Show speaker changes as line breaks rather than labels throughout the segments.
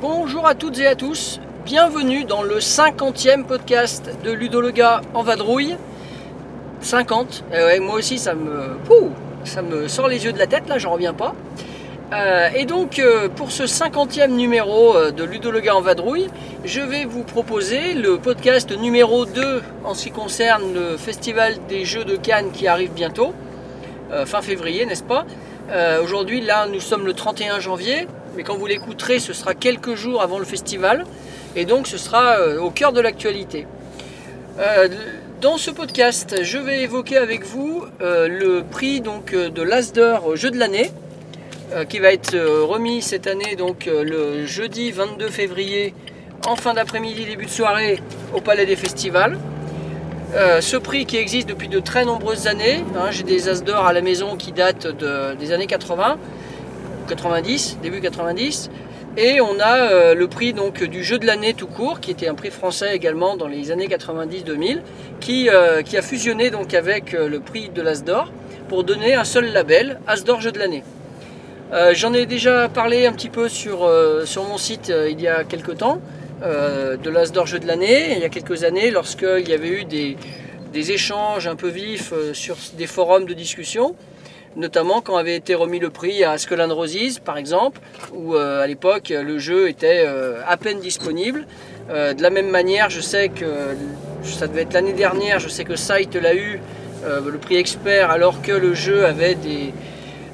Bonjour à toutes et à tous, bienvenue dans le 50e podcast de Ludo le gars en vadrouille. 50, Eh moi aussi ça me, ça me sort les yeux de la tête là, j'en reviens pas. Euh, et donc euh, pour ce 50e numéro euh, de Ludo le gars en vadrouille, je vais vous proposer le podcast numéro 2 en ce qui concerne le festival des Jeux de Cannes qui arrive bientôt, fin février n'est-ce pas? Aujourd'hui là nous sommes le 31 janvier, mais quand vous l'écouterez ce sera quelques jours avant le festival, et donc ce sera au cœur de l'actualité. Dans ce podcast, je vais évoquer avec vous euh, le prix donc, euh, de l'Asdor Jeu de l'année, euh, qui va être remis cette année donc, le jeudi 22 février en fin d'après-midi, début de soirée au Palais des Festivals. Ce prix qui existe depuis de très nombreuses années, hein, j'ai des As d'or à la maison qui datent de- des années 80, 90, début 90, et on a euh, le prix donc du jeu de l'année tout court, qui était un prix français également dans les années 90-2000, qui, euh, qui a fusionné donc avec euh, le prix de l'As d'or pour donner un seul label, As d'or jeu de l'année. J'en ai déjà parlé un petit peu sur, sur mon site il y a quelques temps, de l'As d'or jeu de l'année, il y a quelques années, lorsqu'il y avait eu des, des échanges un peu vifs sur des forums de discussion, notamment quand avait été remis le prix à Skull and Roses par exemple, où euh, à l'époque le jeu était euh, à peine disponible. Euh, de la même manière, je sais que ça devait être l'année dernière, je sais que Sight l'a eu, le prix expert, alors que le jeu avait des,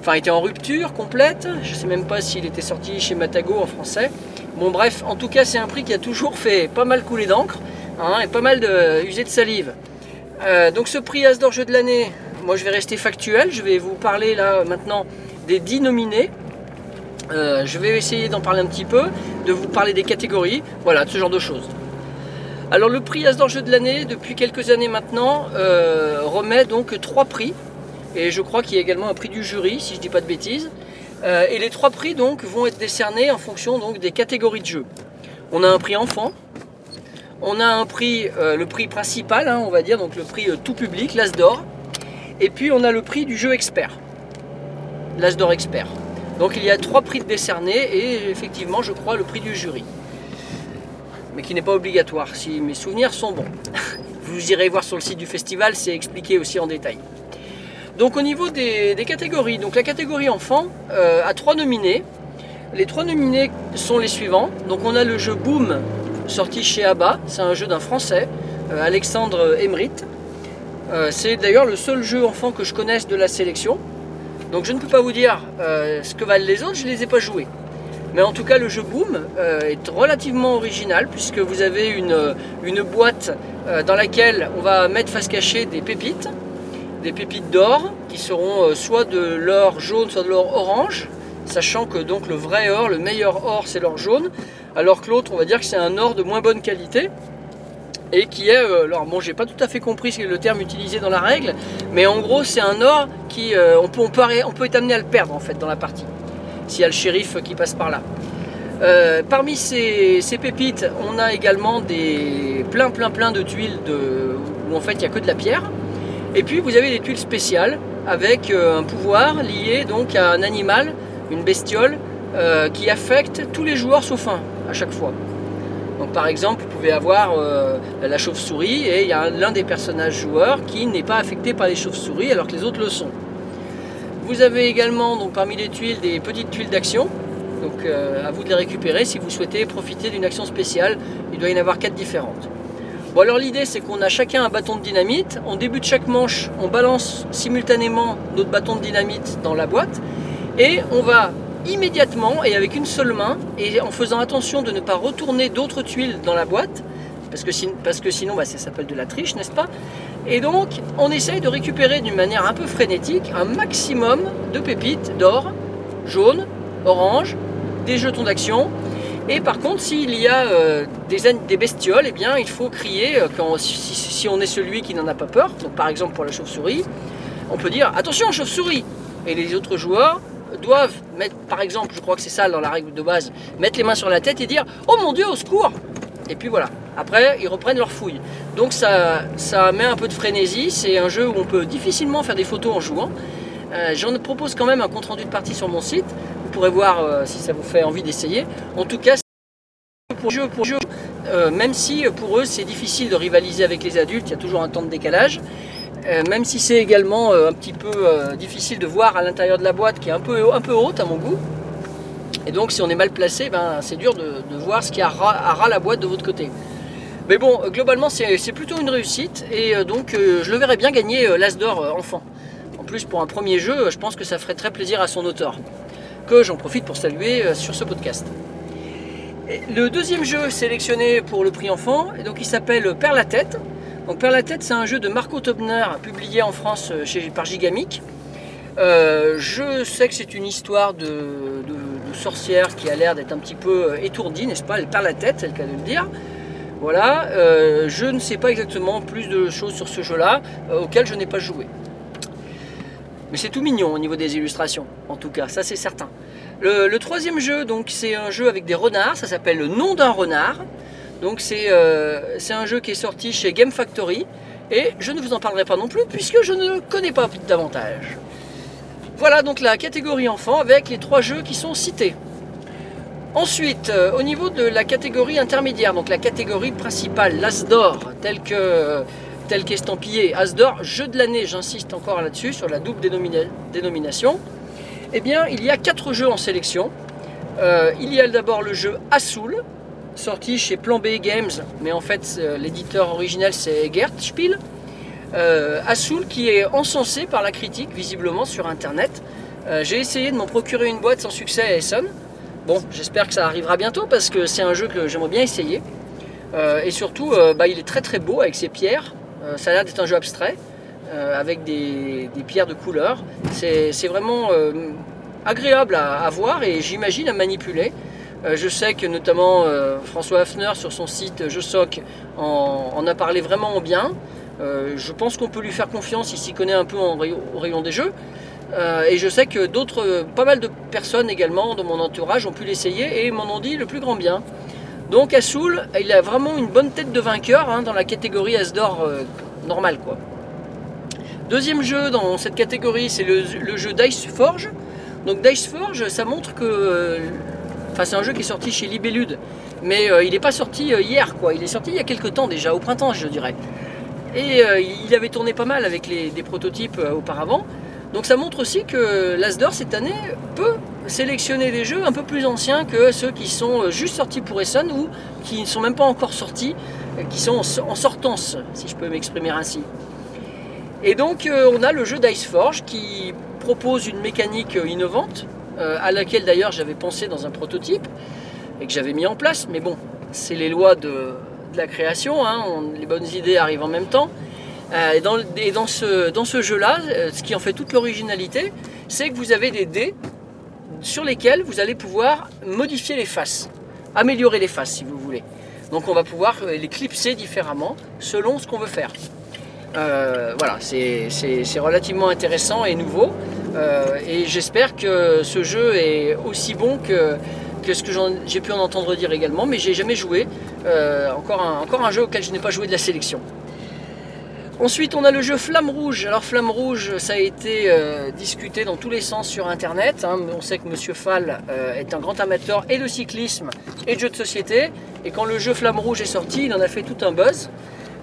enfin était en rupture complète. Je sais même pas s'il était sorti chez Matago en français. Bon bref, en tout cas c'est un prix qui a toujours fait pas mal couler d'encre hein, et pas mal de usé de salive. Donc ce prix As d'or jeu de l'année, moi je vais rester factuel, je vais vous parler là maintenant des 10 nominés. Euh, je vais essayer d'en parler un petit peu, de vous parler des catégories, voilà, de ce genre de choses. Alors le prix As d'or jeu de l'année, depuis quelques années maintenant, euh, remet donc trois prix. Et je crois qu'il y a également un prix du jury, si je ne dis pas de bêtises. Euh, et les trois prix donc vont être décernés en fonction donc des catégories de jeux. On a un prix enfant, on a un prix, le prix principal, hein, on va dire, donc le prix tout public, l'As d'or. Et puis on a le prix du jeu expert, l'As d'or expert. Donc il y a trois prix de décernés et effectivement, je crois, le prix du jury. Mais qui n'est pas obligatoire, si mes souvenirs sont bons. Vous irez voir sur le site du festival, c'est expliqué aussi en détail. Donc au niveau des, catégories, donc la catégorie enfant euh, a trois nominés. Les trois nominés sont les suivants. Donc on a le jeu Boom sorti chez ABBA, c'est un jeu d'un français, euh, Alexandre Emrit. Euh, c'est d'ailleurs le seul jeu enfant que je connaisse de la sélection. Donc je ne peux pas vous dire euh, ce que valent les autres, je ne les ai pas joués. Mais en tout cas le jeu Boom euh, est relativement original puisque vous avez une, une boîte dans laquelle on va mettre face cachée des pépites, des pépites d'or qui seront soit de l'or jaune, soit de l'or orange, sachant que donc le vrai or, le meilleur or c'est l'or jaune, alors que l'autre on va dire que c'est un or de moins bonne qualité et qui est, euh, alors bon j'ai pas tout à fait compris le terme utilisé dans la règle, mais en gros c'est un or qui, euh, on, peut, on, peut, être amené à le perdre en fait dans la partie, s'il y a le shérif qui passe par là. Euh, parmi ces, pépites, on a également des plein plein plein de tuiles de, où en fait il n'y a que de la pierre. Et puis vous avez des tuiles spéciales avec un pouvoir lié donc à un animal, une bestiole, qui affecte tous les joueurs sauf un à chaque fois. Donc par exemple, vous pouvez avoir euh, la chauve-souris et il y a l'un des personnages joueurs qui n'est pas affecté par les chauves-souris alors que les autres le sont. Vous avez également donc parmi les tuiles des petites tuiles d'action. Donc euh, à vous de les récupérer si vous souhaitez profiter d'une action spéciale. Il doit y en avoir quatre différentes. Bon alors l'idée c'est qu'on a chacun un bâton de dynamite. En début de chaque manche, on balance simultanément notre bâton de dynamite dans la boîte et on va immédiatement et avec une seule main et en faisant attention de ne pas retourner d'autres tuiles dans la boîte parce que, parce que sinon bah, ça s'appelle de la triche, n'est-ce pas? Et donc on essaye de récupérer d'une manière un peu frénétique un maximum de pépites d'or, jaune, orange, des jetons d'action. Et par contre, s'il y a euh, des, bestioles, eh bien, il faut crier euh, si- si on est celui qui n'en a pas peur. Donc, par exemple, pour la chauve-souris, on peut dire attention chauve-souris et les autres joueurs doivent par exemple, je crois que c'est ça dans la règle de base, mettre les mains sur la tête et dire oh mon dieu au secours et puis voilà. Après, ils reprennent leur fouille. Donc ça, ça met un peu de frénésie. C'est un jeu où on peut difficilement faire des photos en jouant. Euh, J'en propose quand même un compte rendu de partie sur mon site. Vous pourrez voir euh, si ça vous fait envie d'essayer. En tout cas, pour jeu, pour jeu, euh, même si pour eux c'est difficile de rivaliser avec les adultes, il y a toujours un temps de décalage. Euh, même si c'est également euh, un petit peu euh, difficile de voir à l'intérieur de la boîte qui est un peu, haute à mon goût. Et donc si on est mal placé, ben, c'est dur de, voir ce qui a ras, la boîte de votre côté. Mais bon, globalement c'est plutôt une réussite et donc je le verrais bien gagner l'As d'or enfant. En plus pour un premier jeu, je pense que ça ferait très plaisir à son auteur. Que j'en profite pour saluer sur ce podcast. Le deuxième jeu sélectionné pour le prix enfant, donc il s'appelle Père la tête. Donc Père la tête, c'est un jeu de Marco Tobner publié en France euh, par Gigamic. Euh, je sais que c'est une histoire de, sorcière qui a l'air d'être un petit peu euh, étourdie, n'est-ce pas? Elle perd la tête, c'est le cas de le dire. Voilà, je ne sais pas exactement plus de choses sur ce jeu-là, auquel je n'ai pas joué. Mais c'est tout mignon au niveau des illustrations, en tout cas, ça c'est certain. Le, le troisième jeu, donc, c'est un jeu avec des renards, ça s'appelle Le nom d'un renard. Donc c'est euh, c'est un jeu qui est sorti chez Game Factory et je ne vous en parlerai pas non plus puisque je ne connais pas davantage. Voilà donc la catégorie enfant avec les trois jeux qui sont cités. Ensuite, euh, au niveau de la catégorie intermédiaire, donc la catégorie principale, l'As d'or, tel que tel qu'estampillé As d'or, jeu de l'année, j'insiste encore là-dessus, sur la double dénomina- dénomination, eh bien, il y a quatre jeux en sélection. Euh, il y a d'abord le jeu Assoul, sorti chez Plan B Games, mais en fait, euh, l'éditeur original c'est Gert Spiel. Euh, Assoul qui est encensé par la critique, visiblement, sur Internet. Euh, J'ai essayé de m'en procurer une boîte sans succès à Essen. Bon, j'espère que ça arrivera bientôt parce que c'est un jeu que j'aimerais bien essayer. Euh, et surtout, bah, il est très très beau avec ses pierres. Ça a l'air d'être un jeu abstrait avec des, pierres de couleur. C'est vraiment agréable à voir et j'imagine à manipuler. Euh, je sais que notamment euh, François Hafner sur son site JeuSoc en, en a parlé vraiment bien. Euh, je pense qu'on peut lui faire confiance, il s'y connaît un peu en au rayon des jeux. Et je sais que d'autres, pas mal de personnes également dans mon entourage ont pu l'essayer et m'en ont dit le plus grand bien. Donc Assoul, il a vraiment une bonne tête de vainqueur hein, dans la catégorie As d'or euh, normale quoi. Deuxième jeu dans cette catégorie, c'est le, jeu Dice Forge. Donc Dice Forge, ça montre que, enfin c'est un jeu qui est sorti chez Libellude, mais euh, il n'est pas sorti euh, hier quoi. Il est sorti il y a quelques temps déjà, au printemps je dirais. Et euh, il avait tourné pas mal avec des prototypes auparavant. Donc ça montre aussi que l'Asdor cette année peut sélectionner des jeux un peu plus anciens que ceux qui sont juste sortis pour Essen ou qui ne sont même pas encore sortis, qui sont en, so- en sortance, si je peux m'exprimer ainsi. Et donc on a le jeu Dice Forge qui propose une mécanique innovante, euh, à laquelle d'ailleurs j'avais pensé dans un prototype et que j'avais mis en place, mais bon, c'est les lois de, la création, hein, les bonnes idées arrivent en même temps. Euh, et dans, ce, jeu-là, euh, ce qui en fait toute l'originalité, c'est que vous avez des dés sur lesquels vous allez pouvoir modifier les faces, améliorer les faces si vous voulez. Donc on va pouvoir les clipser différemment selon ce qu'on veut faire. Voilà, c'est relativement intéressant et nouveau. Euh, et j'espère que ce jeu est aussi bon que, ce que j'ai pu en entendre dire également, mais j'ai jamais joué. Euh, encore, un, encore un jeu auquel je n'ai pas joué de la sélection. Ensuite, on a le jeu Flamme Rouge. Alors, Flamme Rouge, ça a été euh, discuté dans tous les sens sur Internet. hein. On sait que Monsieur Fall est un grand amateur et de cyclisme et de jeux de société. Et quand le jeu Flamme Rouge est sorti, il en a fait tout un buzz.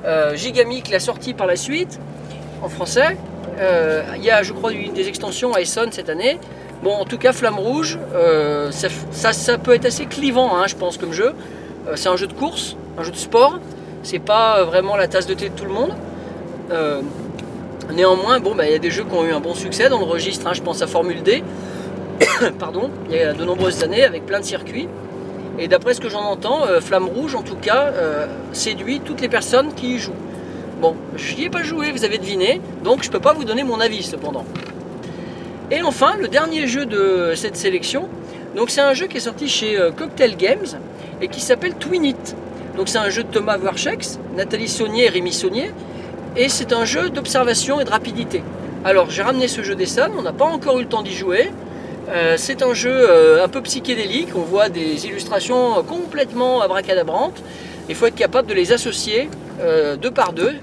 Euh, Gigamic l'a sorti par la suite en français. Euh, il y a, je crois, des extensions à Essonne cette année. Bon, en tout cas, Flamme Rouge, euh, ça, peut être assez clivant, hein, je pense, comme jeu. Euh, c'est un jeu de course, un jeu de sport. C'est pas vraiment la tasse de thé de tout le monde. Néanmoins, bon, bah, il y a des jeux qui ont eu un bon succès dans le registre. hein. je pense à Formule D, pardon, il y a de nombreuses années avec plein de circuits. Et d'après ce que j'en entends, Flamme Rouge, en tout cas, séduit toutes les personnes qui y jouent. Bon, je n'y ai pas joué, vous avez deviné, donc je peux pas vous donner mon avis cependant. Et enfin, le dernier jeu de cette sélection, donc c'est un jeu qui est sorti chez euh, Cocktail Games et qui s'appelle Twin It. Donc c'est un jeu de Thomas Warchex, Nathalie Saunier et Rémi Saunier, et c'est un jeu d'observation et de rapidité. Alors j'ai ramené ce jeu d'Essonne, on n'a pas encore eu le temps d'y jouer. Euh, c'est un jeu euh, un peu psychédélique, on voit des illustrations complètement abracadabrantes. Il faut être capable de les associer deux par deux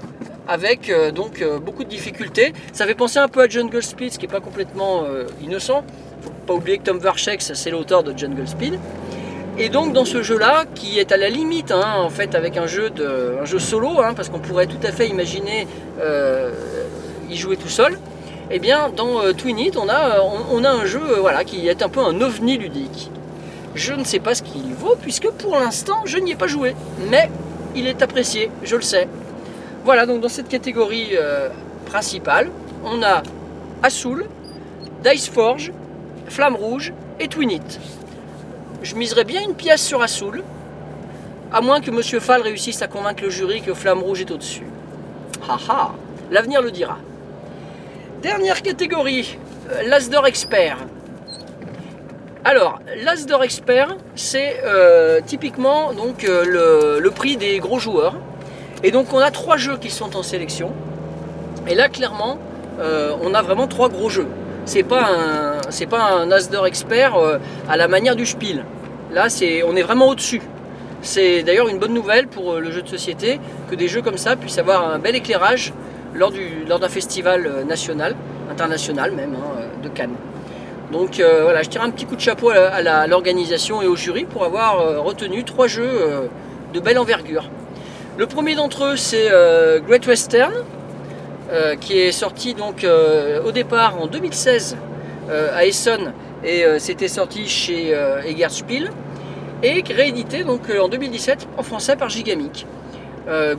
avec euh, donc euh, beaucoup de difficultés. Ça fait penser un peu à Jungle Speed, ce qui n'est pas complètement euh, innocent. faut pas oublier que Tom Varchek, c'est l'auteur de Jungle Speed. Et donc dans ce jeu-là, qui est à la limite hein, en fait avec un jeu, de, un jeu solo, hein, parce qu'on pourrait tout à fait imaginer euh, y jouer tout seul, eh bien dans Twin It, on a, on, a un jeu voilà, qui est un peu un ovni ludique. Je ne sais pas ce qu'il vaut, puisque pour l'instant je n'y ai pas joué, mais il est apprécié, je le sais. Voilà, donc dans cette catégorie euh, principale, on a Assoul, Dice Forge, Flamme Rouge et Twin It. Je miserais bien une pièce sur Assoul, à moins que Monsieur Fall réussisse à convaincre le jury que Flamme Rouge est au-dessus. Haha, l'avenir le dira. Dernière catégorie, euh, l'Asdor Expert. Alors, l'Asdor Expert, c'est euh, typiquement donc, le prix des gros joueurs. Et donc on a trois jeux qui sont en sélection. Et là clairement, euh, on a vraiment trois gros jeux. C'est pas un, c'est pas un Asdor expert euh, à la manière du Spiel. Là, c'est, on est vraiment au-dessus. C'est d'ailleurs une bonne nouvelle pour euh, le jeu de société que des jeux comme ça puissent avoir un bel éclairage lors, du, lors d'un festival national, international même, hein, de Cannes. Donc voilà, je tire un petit coup de chapeau à, l'organisation et au jury pour avoir retenu trois jeux de belle envergure. Le premier d'entre eux, c'est euh, Great Western, euh, qui est sorti donc euh, au départ en 2016 euh, à Essonne et c'était sorti chez Egert Spiel et réédité donc en 2017 en français par Gigamic.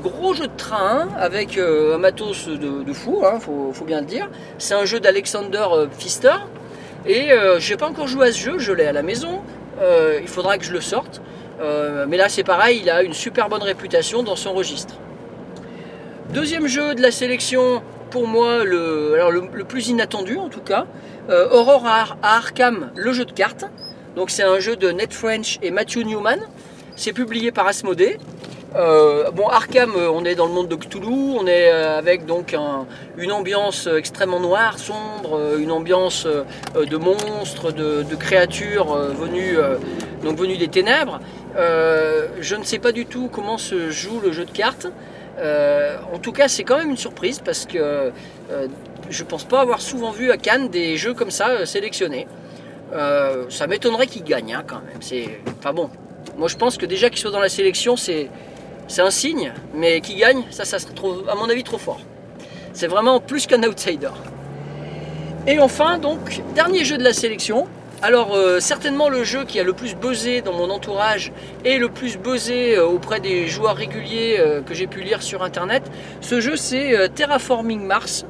Gros jeu de train avec un matos de, fou, hein, faut, faut bien le dire. C'est un jeu d'Alexander Pfister et euh, j'ai pas encore joué à ce jeu, je l'ai à la maison. Il faudra que je le sorte. Euh, mais là c'est pareil, il a une super bonne réputation dans son registre. Deuxième jeu de la sélection, pour moi le, plus inattendu en tout cas, euh, Aurore à, à Arkham, le jeu de cartes. Donc c'est un jeu de Ned French et Matthew Newman. C'est publié par Asmodée. Euh, bon, Arkham, euh, on est dans le monde de Cthulhu, on est euh, avec donc un- une ambiance extrêmement noire, sombre, une ambiance de monstres, de, créatures venues, donc venues des ténèbres. Je ne sais pas du tout comment se joue le jeu de cartes. En tout cas, c'est quand même une surprise parce que je pense pas avoir souvent vu à Cannes des jeux comme ça sélectionnés. Ça m'étonnerait qu'ils gagnent hein, quand même. Enfin bon, moi je pense que déjà qu'ils soient dans la sélection, c'est, c'est un signe, mais qu'ils gagnent, ça, ça serait à mon avis trop fort. C'est vraiment plus qu'un outsider. Et enfin, donc, dernier jeu de la sélection. Alors, euh, certainement le jeu qui a le plus buzzé dans mon entourage et le plus buzzé euh, auprès des joueurs réguliers euh, que j'ai pu lire sur internet, ce jeu c'est Terraforming Mars.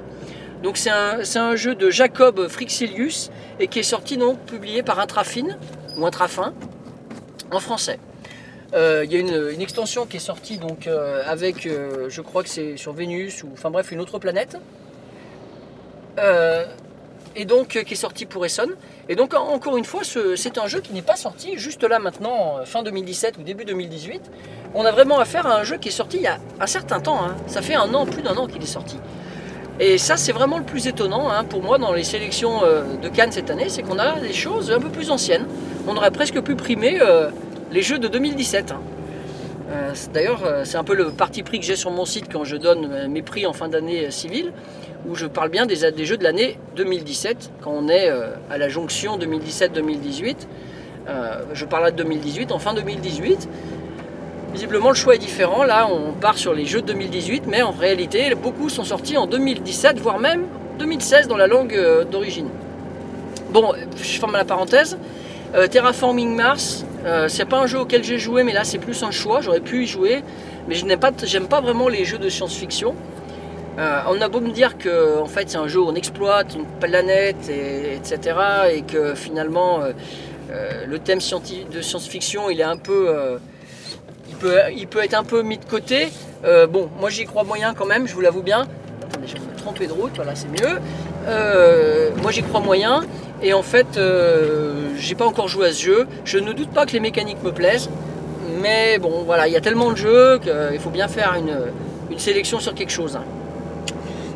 Donc, c'est un, c'est un jeu de Jacob Frixelius et qui est sorti donc publié par Intrafin ou Intrafin en français. Euh, Il y a une, extension qui est sortie donc euh, avec, euh, je crois que c'est sur Vénus ou enfin bref une autre planète. Euh, et donc euh, qui est sorti pour Essonne. Et donc en- encore une fois, ce- c'est un jeu qui n'est pas sorti juste là maintenant, euh, fin 2017 ou début 2018. On a vraiment affaire à un jeu qui est sorti il y a un certain temps. hein. Ça fait un an, plus d'un an qu'il est sorti. Et ça, c'est vraiment le plus étonnant hein, pour moi dans les sélections euh, de Cannes cette année, c'est qu'on a des choses un peu plus anciennes. On aurait presque pu primer euh, les jeux de 2017. hein. Euh, D'ailleurs, euh, c'est un peu le parti pris que j'ai sur mon site quand je donne euh, mes prix en fin d'année civile, où je parle bien des, jeux de l'année 2017, quand on est à la jonction 2017-2018. Euh, je parle de 2018, en fin 2018. Visiblement, le choix est différent. Là, on part sur les jeux de 2018, mais en réalité, beaucoup sont sortis en 2017, voire même 2016 dans la langue d'origine. Bon, je ferme la parenthèse. Terraforming Mars, euh, c'est pas un jeu auquel j'ai joué, mais là c'est plus un choix. J'aurais pu y jouer, mais je n'aime pas, j'aime pas vraiment les jeux de science-fiction. Euh, on a beau me dire que en fait c'est un jeu où on exploite une planète, et- etc., et que finalement euh, le thème de science-fiction il est un peu, il peut, il peut être un peu mis de côté. Bon, moi j'y crois moyen quand même, je vous l'avoue bien. Attendez, je vais me tromper de route, voilà c'est mieux. Moi j'y crois moyen. Et en fait, euh, j'ai pas encore joué à ce jeu. Je ne doute pas que les mécaniques me plaisent. Mais bon, voilà, il y a tellement de jeux qu'il faut bien faire une, une sélection sur quelque chose.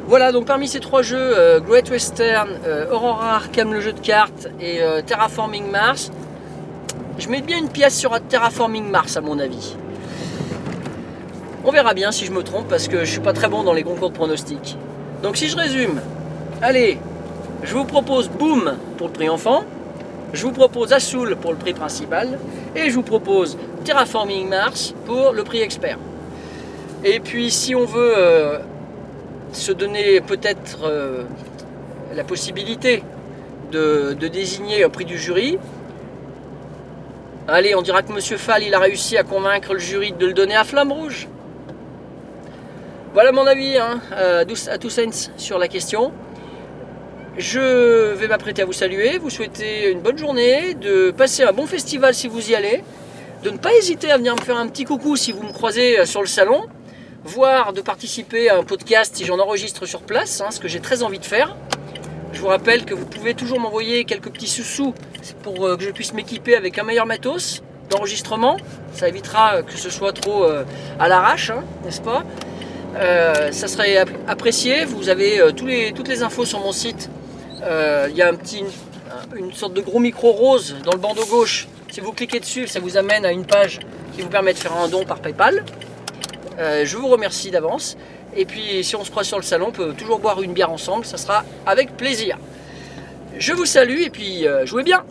Voilà, donc parmi ces trois jeux, euh, Great Western, euh, Aurora Arkham, le jeu de cartes, et euh, Terraforming Mars, je mets bien une pièce sur Terraforming Mars à mon avis. On verra bien si je me trompe parce que je suis pas très bon dans les concours de pronostics. Donc si je résume, allez, je vous propose Boom pour le prix enfant, je vous propose Assoul pour le prix principal, et je vous propose Terraforming Mars pour le prix expert. Et puis si on veut euh, se donner peut-être euh, la possibilité de, désigner un prix du jury, allez, on dira que Monsieur Fall il a réussi à convaincre le jury de le donner à Flamme Rouge. Voilà mon avis hein, à tous- à tous sens sur la question. Je vais m'apprêter à vous saluer, vous souhaiter une bonne journée, de passer un bon festival si vous y allez, de ne pas hésiter à venir me faire un petit coucou si vous me croisez euh, sur le salon, voire de participer à un podcast si j'en enregistre sur place, hein, ce que j'ai très envie de faire. Je vous rappelle que vous pouvez toujours m'envoyer quelques petits sous-sous pour euh, que je puisse m'équiper avec un meilleur matos d'enregistrement. Ça évitera que ce soit trop euh, à l'arrache, hein, n'est-ce pas? Euh, Ça serait ap- apprécié. Vous avez euh, toutes les infos sur mon site. Euh, Il y a un petit, un- une sorte de gros micro rose dans le bandeau gauche. Si vous cliquez dessus, ça vous amène à une page qui vous permet de faire un don par PayPal. Euh, je vous remercie d'avance. Et puis, si on se croise sur le salon, on peut toujours boire une bière ensemble. Ça sera avec plaisir. Je vous salue et puis euh, jouez bien.